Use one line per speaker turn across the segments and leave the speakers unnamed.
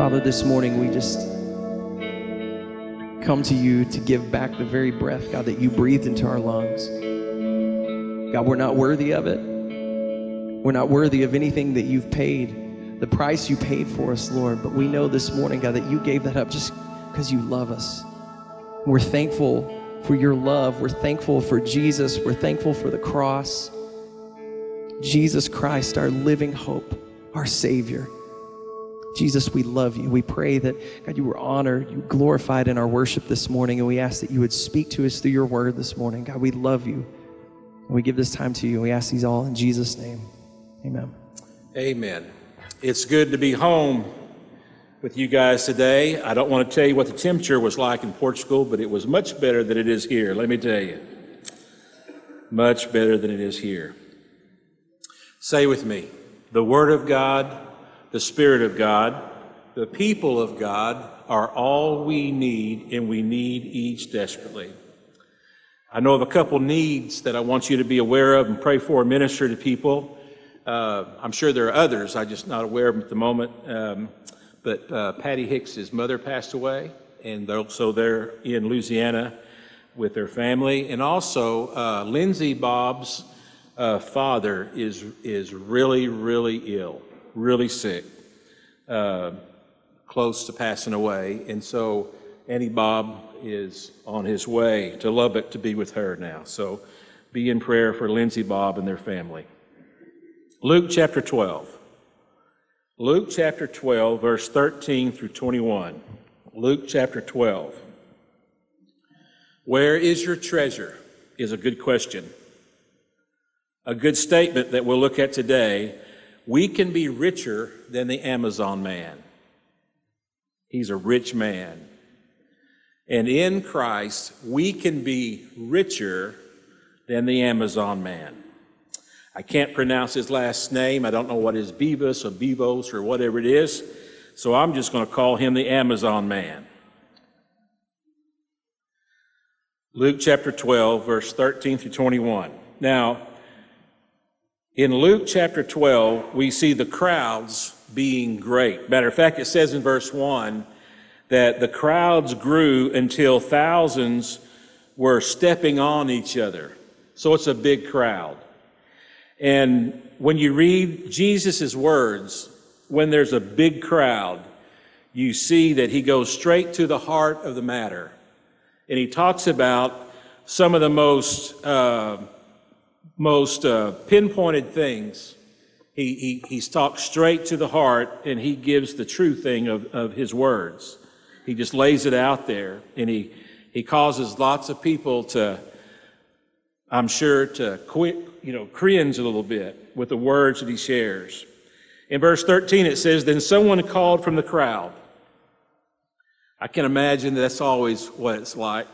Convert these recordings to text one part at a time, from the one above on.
Father, this morning we just come to you to give back the very breath, God, that you breathed into our lungs. God, we're not worthy of it. We're not worthy of anything that you've paid, the price you paid for us, Lord. But we know this morning, God, that you gave that up just because you love us. We're thankful for your love. We're thankful for Jesus. We're thankful for the cross. Jesus Christ, our living hope, our Savior. Jesus, we love you. We pray that, God, you were honored, you glorified in our worship this morning, and we ask that you would speak to us through your word this morning. God, we love you. And we give this time to you, we ask these all in Jesus' name. Amen.
Amen. It's good to be home with you guys today. I don't want to tell you what the temperature was like in Portugal, but it was much better than it is here. Let me tell you. Much better than it is here. Say with me the Word of God the Spirit of God, the people of God are all we need, and we need each desperately. I know of a couple needs that I want you to be aware of and pray for and minister to people. Uh, I'm sure there are others, I'm just not aware of them at the moment. Um, but uh, Patty Hicks's mother passed away, and they're also there in Louisiana with their family. And also, uh, Lindsay Bob's uh, father is, is really, really ill really sick, uh, close to passing away. And so Annie Bob is on his way to Lubbock to be with her now. So be in prayer for Lindsay Bob and their family. Luke chapter 12. Luke chapter 12, verse 13 through 21. Luke chapter 12. Where is your treasure? Is a good question. A good statement that we'll look at today we can be richer than the Amazon man. He's a rich man. And in Christ, we can be richer than the Amazon man. I can't pronounce his last name. I don't know what his Beavis or Bevos or whatever it is. So I'm just going to call him the Amazon man. Luke chapter 12, verse 13 through 21. Now, in Luke chapter 12, we see the crowds being great. Matter of fact, it says in verse 1 that the crowds grew until thousands were stepping on each other. So it's a big crowd. And when you read Jesus' words, when there's a big crowd, you see that he goes straight to the heart of the matter. And he talks about some of the most uh, most uh, pinpointed things. He, he, he's talked straight to the heart and he gives the true thing of, of his words. He just lays it out there and he, he causes lots of people to, I'm sure, to quit, you know, cringe a little bit with the words that he shares. In verse 13, it says, Then someone called from the crowd. I can imagine that's always what it's like.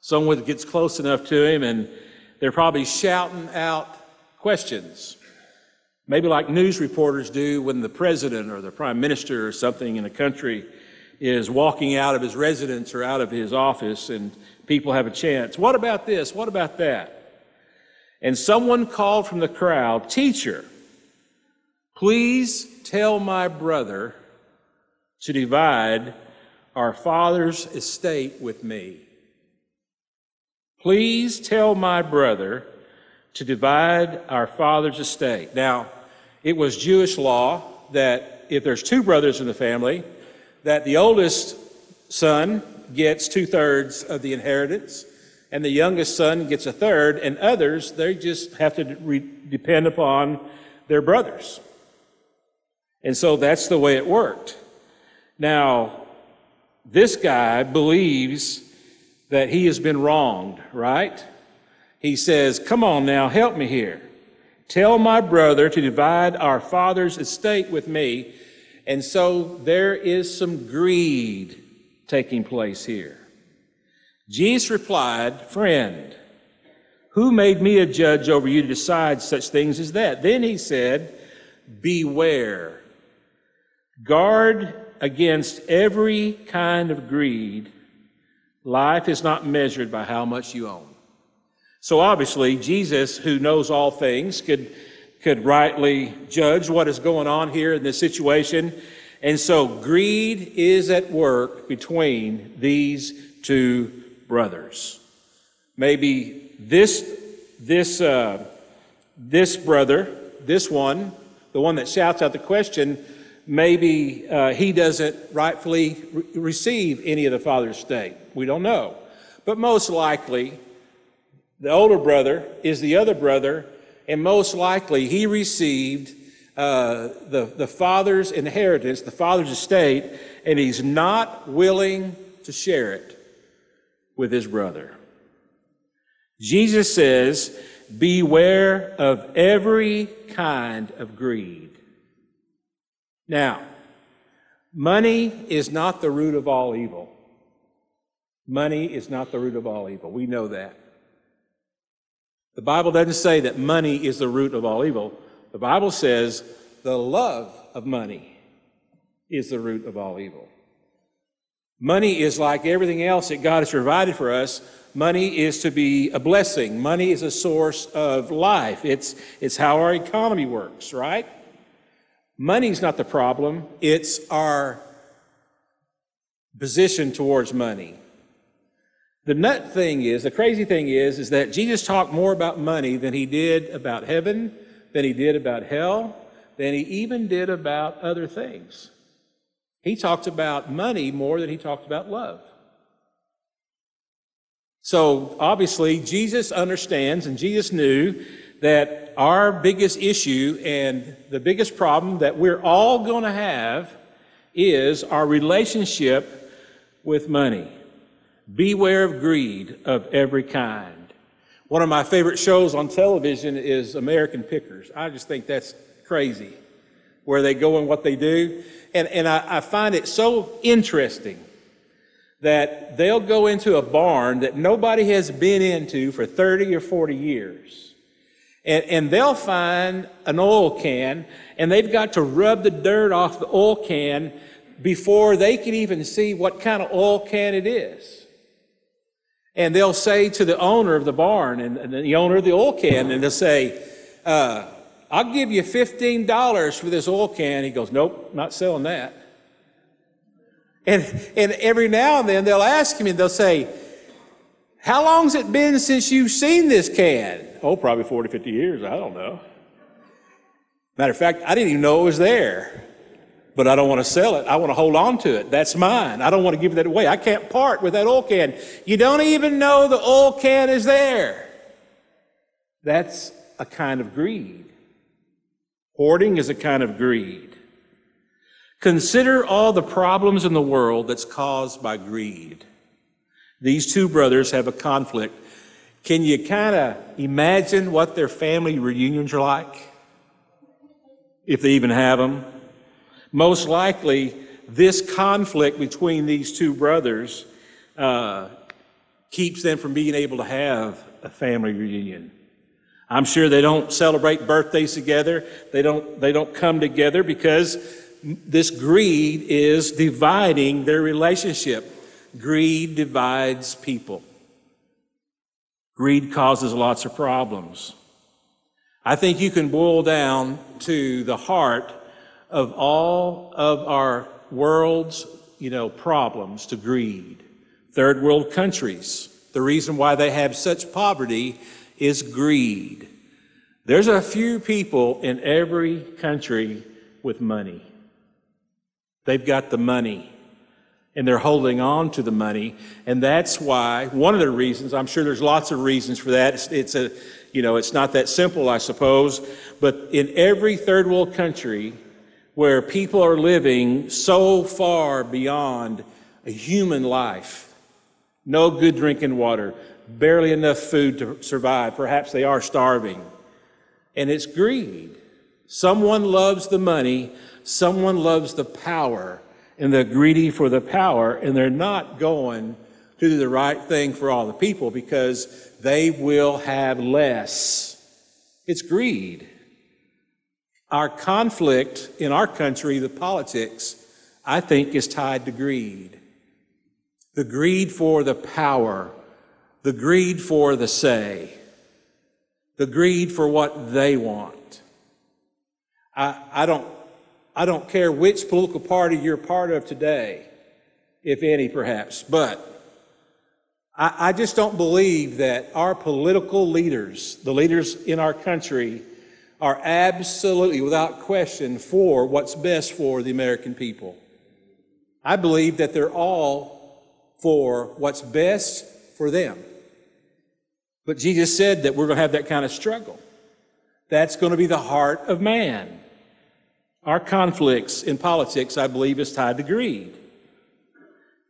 Someone gets close enough to him and they're probably shouting out questions, maybe like news reporters do when the president or the prime minister or something in a country is walking out of his residence or out of his office and people have a chance. What about this? What about that? And someone called from the crowd, Teacher, please tell my brother to divide our father's estate with me. Please tell my brother to divide our father's estate. Now, it was Jewish law that if there's two brothers in the family, that the oldest son gets two thirds of the inheritance, and the youngest son gets a third, and others, they just have to re- depend upon their brothers. And so that's the way it worked. Now, this guy believes that he has been wronged, right? He says, Come on now, help me here. Tell my brother to divide our father's estate with me. And so there is some greed taking place here. Jesus replied, Friend, who made me a judge over you to decide such things as that? Then he said, Beware. Guard against every kind of greed Life is not measured by how much you own. So obviously, Jesus, who knows all things, could, could rightly judge what is going on here in this situation. And so greed is at work between these two brothers. Maybe this, this, uh, this brother, this one, the one that shouts out the question, maybe uh, he doesn't rightfully re- receive any of the father's estate. We don't know. But most likely, the older brother is the other brother, and most likely he received uh, the, the father's inheritance, the father's estate, and he's not willing to share it with his brother. Jesus says, Beware of every kind of greed. Now, money is not the root of all evil. Money is not the root of all evil. We know that. The Bible doesn't say that money is the root of all evil. The Bible says the love of money is the root of all evil. Money is like everything else that God has provided for us. Money is to be a blessing. Money is a source of life. It's, it's how our economy works, right? Money's not the problem. It's our position towards money. The nut thing is, the crazy thing is, is that Jesus talked more about money than he did about heaven, than he did about hell, than he even did about other things. He talked about money more than he talked about love. So obviously, Jesus understands and Jesus knew that our biggest issue and the biggest problem that we're all going to have is our relationship with money. Beware of greed of every kind. One of my favorite shows on television is American Pickers. I just think that's crazy where they go and what they do. And, and I, I find it so interesting that they'll go into a barn that nobody has been into for 30 or 40 years. And, and, they'll find an oil can and they've got to rub the dirt off the oil can before they can even see what kind of oil can it is. And they'll say to the owner of the barn and, and the owner of the oil can, and they'll say, uh, I'll give you $15 for this oil can. He goes, Nope, not selling that. And, and every now and then they'll ask him and they'll say, How long's it been since you've seen this can? Oh, probably 40, 50 years. I don't know. Matter of fact, I didn't even know it was there but I don't want to sell it. I want to hold on to it. That's mine. I don't want to give that away. I can't part with that oil can. You don't even know the oil can is there. That's a kind of greed. Hoarding is a kind of greed. Consider all the problems in the world that's caused by greed. These two brothers have a conflict. Can you kind of imagine what their family reunions are like? If they even have them. Most likely, this conflict between these two brothers uh, keeps them from being able to have a family reunion. I'm sure they don't celebrate birthdays together. They don't, they don't come together because this greed is dividing their relationship. Greed divides people. Greed causes lots of problems. I think you can boil down to the heart of all of our world's, you know, problems to greed. Third world countries, the reason why they have such poverty is greed. There's a few people in every country with money. They've got the money and they're holding on to the money. And that's why, one of the reasons, I'm sure there's lots of reasons for that. It's, it's, a, you know, it's not that simple, I suppose, but in every third world country, where people are living so far beyond a human life. No good drinking water, barely enough food to survive. Perhaps they are starving. And it's greed. Someone loves the money, someone loves the power, and they're greedy for the power, and they're not going to do the right thing for all the people because they will have less. It's greed. Our conflict in our country, the politics, I think is tied to greed. The greed for the power, the greed for the say, the greed for what they want. I, I don't, I don't care which political party you're part of today, if any, perhaps, but I, I just don't believe that our political leaders, the leaders in our country, are absolutely, without question, for what's best for the American people. I believe that they're all for what's best for them. But Jesus said that we're going to have that kind of struggle. That's going to be the heart of man. Our conflicts in politics, I believe, is tied to greed.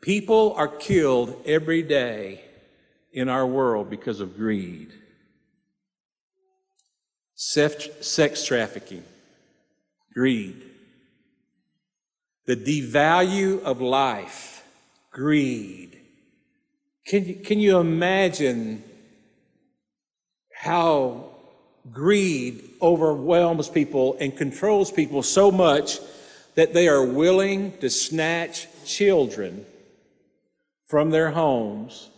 People are killed every day in our world because of greed. Sex trafficking, greed. The devalue of life, greed. Can you, can you imagine how greed overwhelms people and controls people so much that they are willing to snatch children from their homes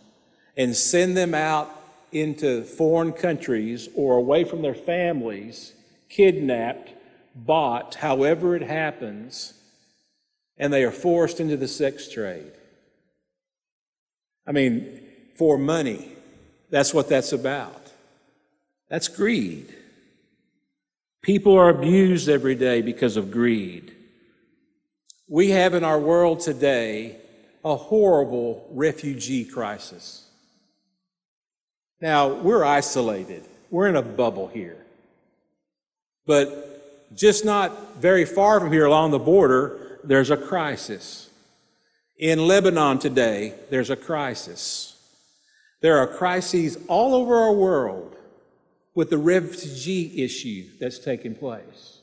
and send them out into foreign countries or away from their families, kidnapped, bought, however it happens, and they are forced into the sex trade. I mean, for money. That's what that's about. That's greed. People are abused every day because of greed. We have in our world today a horrible refugee crisis. Now, we're isolated. We're in a bubble here. But just not very far from here along the border, there's a crisis. In Lebanon today, there's a crisis. There are crises all over our world with the refugee issue that's taking place.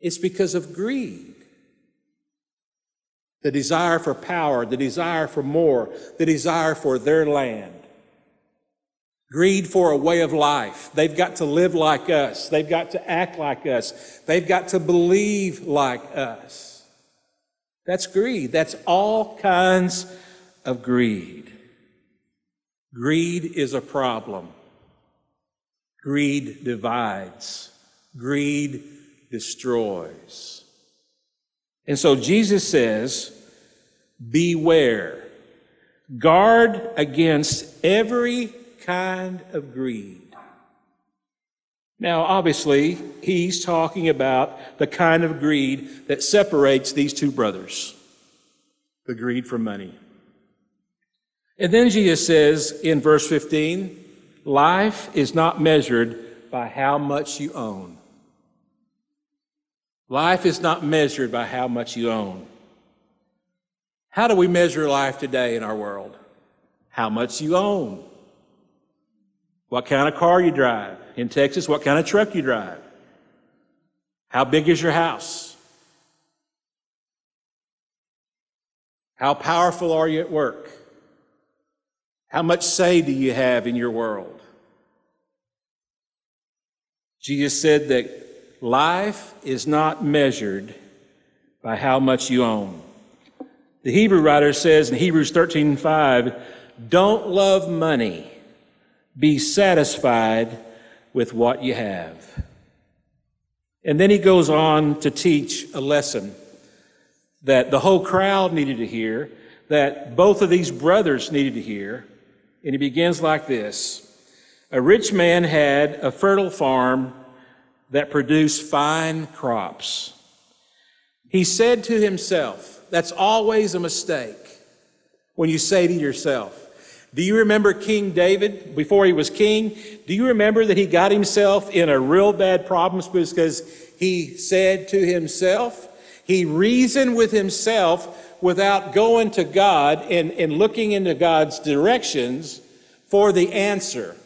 It's because of greed. The desire for power, the desire for more, the desire for their land. Greed for a way of life. They've got to live like us. They've got to act like us. They've got to believe like us. That's greed. That's all kinds of greed. Greed is a problem. Greed divides. Greed destroys. And so Jesus says, beware. Guard against every kind of greed. Now, obviously, he's talking about the kind of greed that separates these two brothers the greed for money. And then Jesus says in verse 15, life is not measured by how much you own. Life is not measured by how much you own. How do we measure life today in our world? How much you own what kind of car you drive. In Texas, what kind of truck you drive. How big is your house? How powerful are you at work? How much say do you have in your world? Jesus said that life is not measured by how much you own. The Hebrew writer says in Hebrews 13:5, "Don't love money be satisfied with what you have. And then he goes on to teach a lesson that the whole crowd needed to hear, that both of these brothers needed to hear. And he begins like this A rich man had a fertile farm that produced fine crops. He said to himself, That's always a mistake when you say to yourself, do you remember King David before he was king? Do you remember that he got himself in a real bad problem because he said to himself, he reasoned with himself without going to God and, and looking into God's directions for the answer.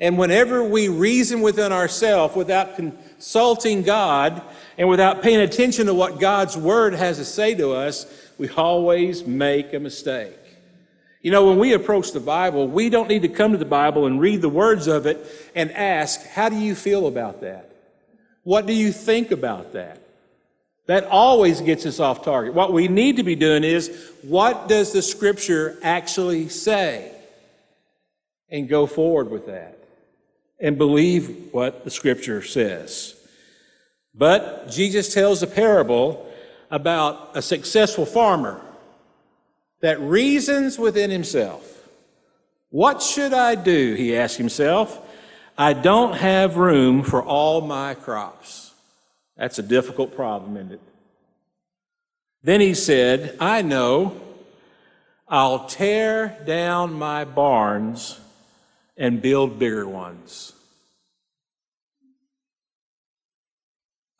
And whenever we reason within ourselves without consulting God and without paying attention to what God's word has to say to us, we always make a mistake. You know, when we approach the Bible, we don't need to come to the Bible and read the words of it and ask, how do you feel about that? What do you think about that? That always gets us off target. What we need to be doing is, what does the scripture actually say? And go forward with that and believe what the scripture says. But Jesus tells a parable about a successful farmer that reasons within himself. What should I do? He asked himself. I don't have room for all my crops. That's a difficult problem, isn't it? Then he said, I know I'll tear down my barns and build bigger ones.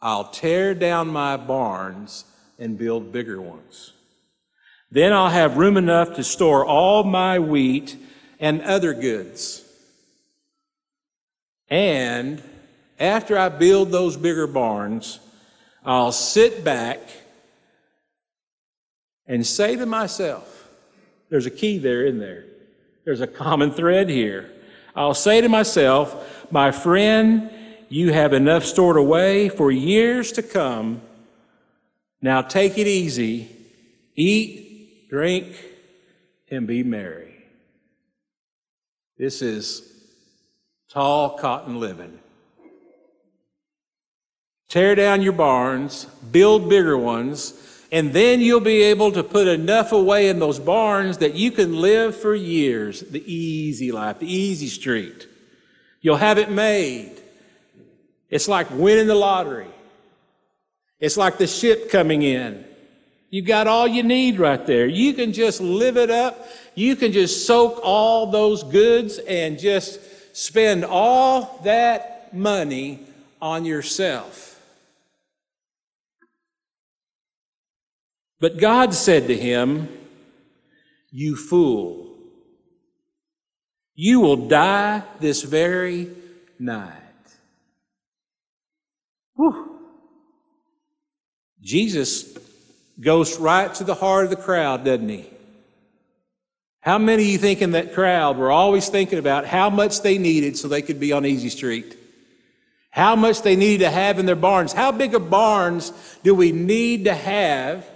I'll tear down my barns and build bigger ones. Then I'll have room enough to store all my wheat and other goods. And after I build those bigger barns, I'll sit back and say to myself, there's a key there in there. There's a common thread here. I'll say to myself, my friend, you have enough stored away for years to come. Now take it easy, eat, drink, and be merry. This is tall cotton living. Tear down your barns, build bigger ones, and then you'll be able to put enough away in those barns that you can live for years. The easy life, the easy street. You'll have it made. It's like winning the lottery. It's like the ship coming in. You got all you need right there. You can just live it up. You can just soak all those goods and just spend all that money on yourself. But God said to him, You fool, you will die this very night. Whew. Jesus goes right to the heart of the crowd, doesn't he? How many of you think in that crowd were always thinking about how much they needed so they could be on Easy Street? How much they needed to have in their barns? How big of barns do we need to have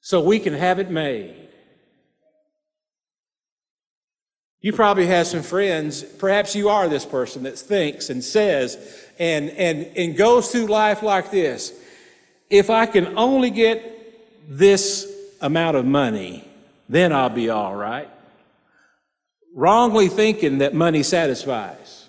so we can have it made? You probably have some friends, perhaps you are this person that thinks and says and, and, and goes through life like this. If I can only get this amount of money, then I'll be all right. Wrongly thinking that money satisfies.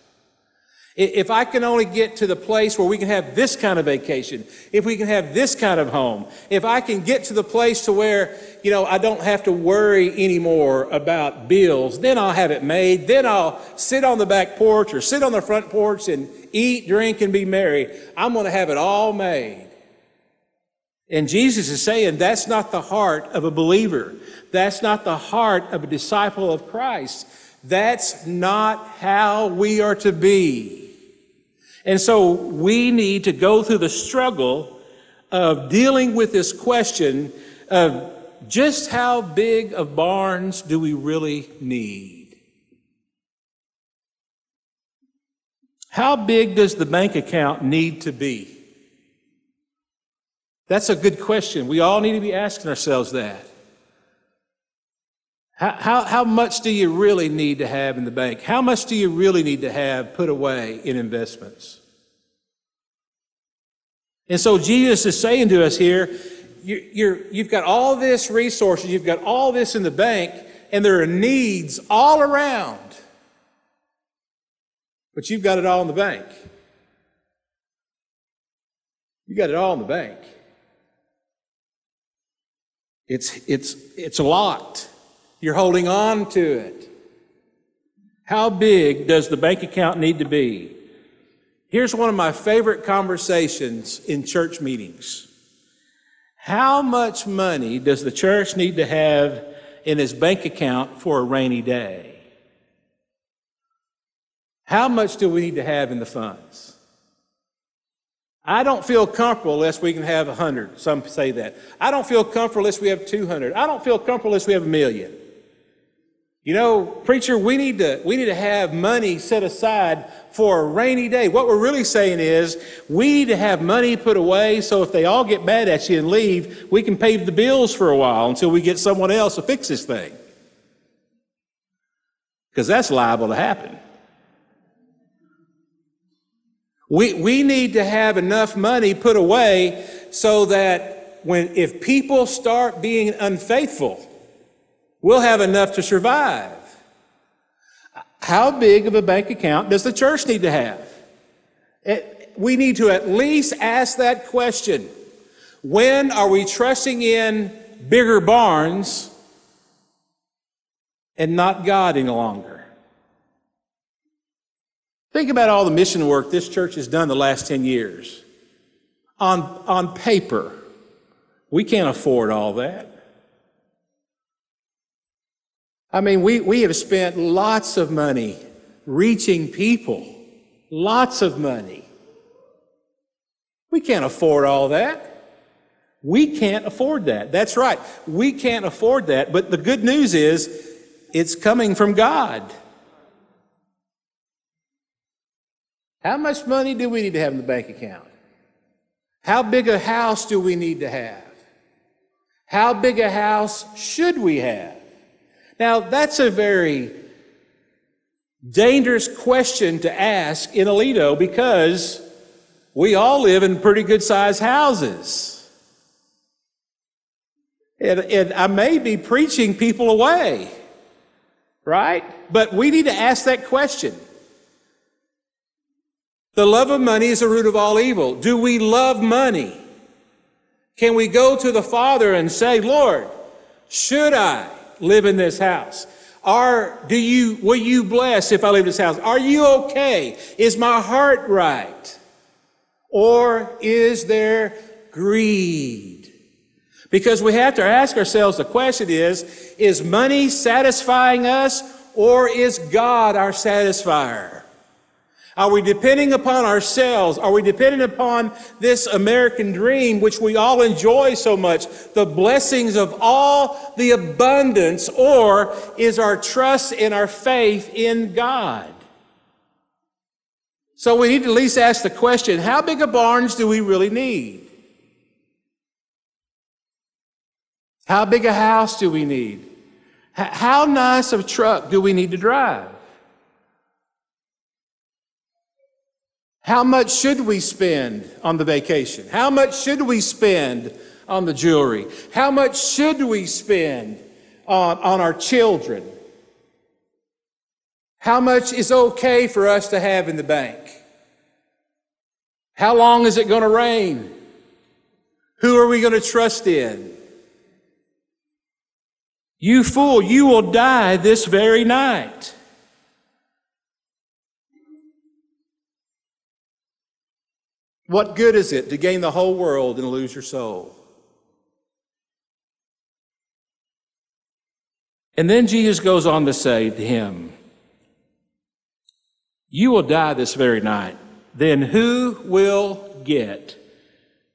If I can only get to the place where we can have this kind of vacation, if we can have this kind of home, if I can get to the place to where, you know, I don't have to worry anymore about bills, then I'll have it made. Then I'll sit on the back porch or sit on the front porch and eat, drink, and be merry. I'm going to have it all made. And Jesus is saying that's not the heart of a believer. That's not the heart of a disciple of Christ. That's not how we are to be. And so we need to go through the struggle of dealing with this question of just how big of barns do we really need? How big does the bank account need to be? That's a good question. We all need to be asking ourselves that. How, how, how, much do you really need to have in the bank? How much do you really need to have put away in investments? And so Jesus is saying to us here, you, you've got all this resources, you've got all this in the bank, and there are needs all around. But you've got it all in the bank. You got it all in the bank. It's, it's, it's locked. You're holding on to it. How big does the bank account need to be? Here's one of my favorite conversations in church meetings. How much money does the church need to have in its bank account for a rainy day? How much do we need to have in the funds? I don't feel comfortable unless we can have 100. Some say that. I don't feel comfortable unless we have 200. I don't feel comfortable unless we have a million. You know, preacher, we need to, we need to have money set aside for a rainy day. What we're really saying is we need to have money put away so if they all get mad at you and leave, we can pay the bills for a while until we get someone else to fix this thing. Because that's liable to happen. We, we need to have enough money put away so that when, if people start being unfaithful, we'll have enough to survive. How big of a bank account does the church need to have? It, we need to at least ask that question. When are we trusting in bigger barns and not God any longer? Think about all the mission work this church has done the last 10 years. On, on paper, we can't afford all that. I mean, we, we have spent lots of money reaching people, lots of money. We can't afford all that. We can't afford that. That's right. We can't afford that. But the good news is it's coming from God. How much money do we need to have in the bank account? How big a house do we need to have? How big a house should we have? Now, that's a very dangerous question to ask in Aledo because we all live in pretty good sized houses. And, and, I may be preaching people away, right? But we need to ask that question. The love of money is the root of all evil. Do we love money? Can we go to the Father and say, Lord, should I live in this house? Are, do you, will you bless if I leave this house? Are you okay? Is my heart right? Or is there greed? Because we have to ask ourselves the question is, is money satisfying us or is God our satisfier? Are we depending upon ourselves? Are we dependent upon this American dream, which we all enjoy so much, the blessings of all the abundance, or is our trust and our faith in God? So we need to at least ask the question how big of barns do we really need? How big a house do we need? How nice of a truck do we need to drive? How much should we spend on the vacation? How much should we spend on the jewelry? How much should we spend on, on our children? How much is okay for us to have in the bank? How long is it going to rain? Who are we going to trust in? You fool, you will die this very night. What good is it to gain the whole world and lose your soul? And then Jesus goes on to say to him, You will die this very night. Then who will get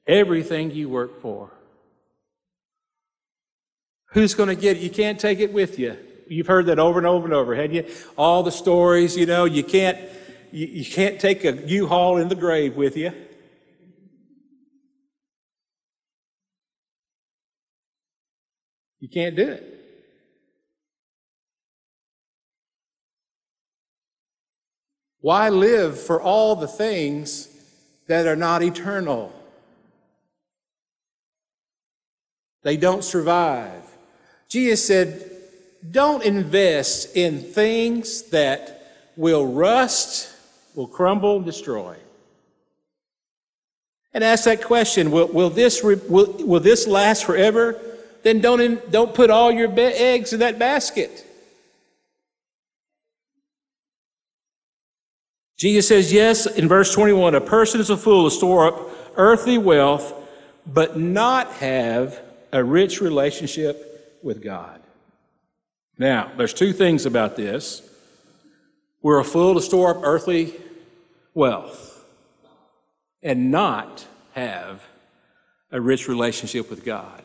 everything you work for? Who's going to get it? You can't take it with you. You've heard that over and over and over, haven't you? All the stories, you know, you can't, you, you can't take a U-Haul in the grave with you. You can't do it. Why live for all the things that are not eternal? They don't survive. Jesus said, Don't invest in things that will rust, will crumble, destroy. And ask that question will, will, this, will, will this last forever? Then don't, in, don't put all your eggs in that basket. Jesus says, yes, in verse 21, a person is a fool to store up earthly wealth, but not have a rich relationship with God. Now, there's two things about this. We're a fool to store up earthly wealth and not have a rich relationship with God.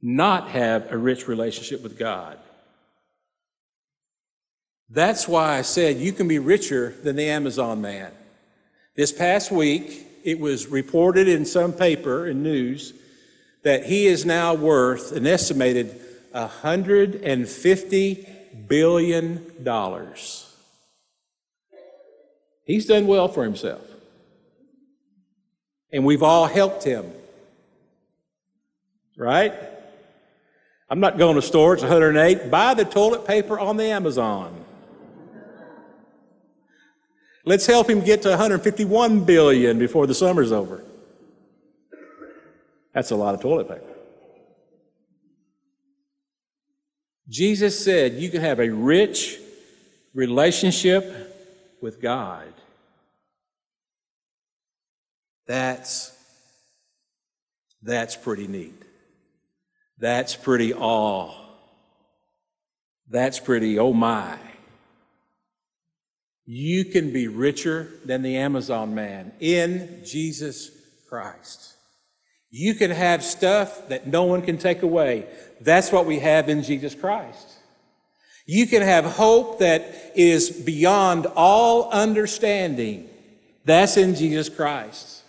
Not have a rich relationship with God. That's why I said you can be richer than the Amazon man. This past week, it was reported in some paper and news that he is now worth an estimated $150 billion. He's done well for himself. And we've all helped him. Right? I'm not going to store, it's 108. Buy the toilet paper on the Amazon. Let's help him get to 151 billion before the summer's over. That's a lot of toilet paper. Jesus said you can have a rich relationship with God. That's that's pretty neat. That's pretty awe. That's pretty oh my. You can be richer than the Amazon man in Jesus Christ. You can have stuff that no one can take away. That's what we have in Jesus Christ. You can have hope that is beyond all understanding. That's in Jesus Christ.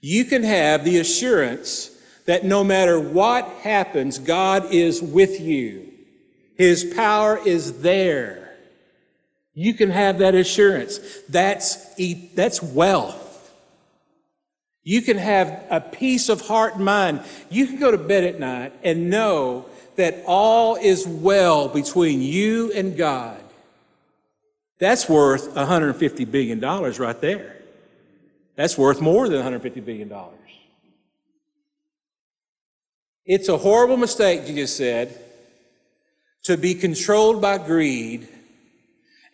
You can have the assurance that no matter what happens, God is with you. His power is there. You can have that assurance. That's, that's wealth. You can have a peace of heart and mind. You can go to bed at night and know that all is well between you and God. That's worth $150 billion right there. That's worth more than $150 billion. It's a horrible mistake, Jesus said, to be controlled by greed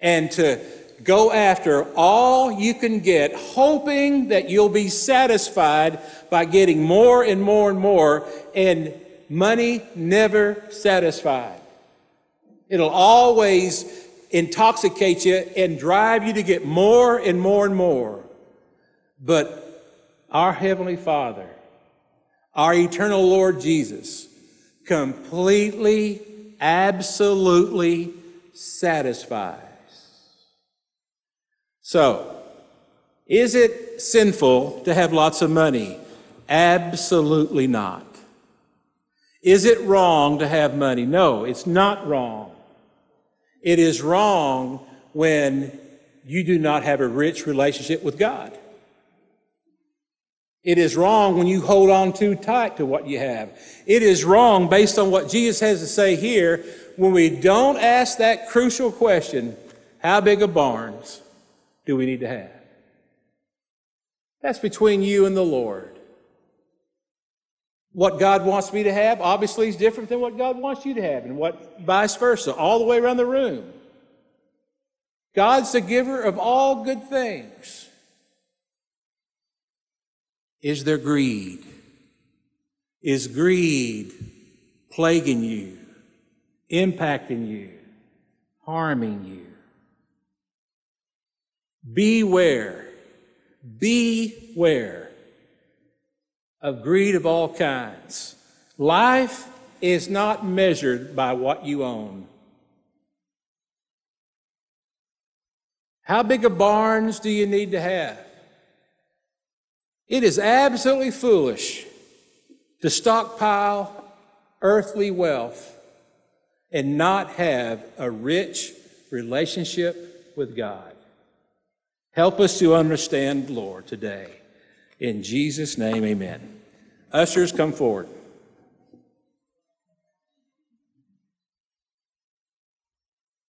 and to go after all you can get, hoping that you'll be satisfied by getting more and more and more, and money never satisfied. It'll always intoxicate you and drive you to get more and more and more. But our Heavenly Father, our eternal Lord Jesus, completely, absolutely satisfies. So, is it sinful to have lots of money? Absolutely not. Is it wrong to have money? No, it's not wrong. It is wrong when you do not have a rich relationship with God. It is wrong when you hold on too tight to what you have. It is wrong based on what Jesus has to say here when we don't ask that crucial question how big a barns do we need to have? That's between you and the Lord. What God wants me to have obviously is different than what God wants you to have, and what vice versa, all the way around the room. God's the giver of all good things. Is there greed? Is greed plaguing you, impacting you, harming you? Beware, beware of greed of all kinds. Life is not measured by what you own. How big of barns do you need to have? It is absolutely foolish to stockpile earthly wealth and not have a rich relationship with God. Help us to understand, Lord, today. In Jesus' name, amen. Ushers, come forward.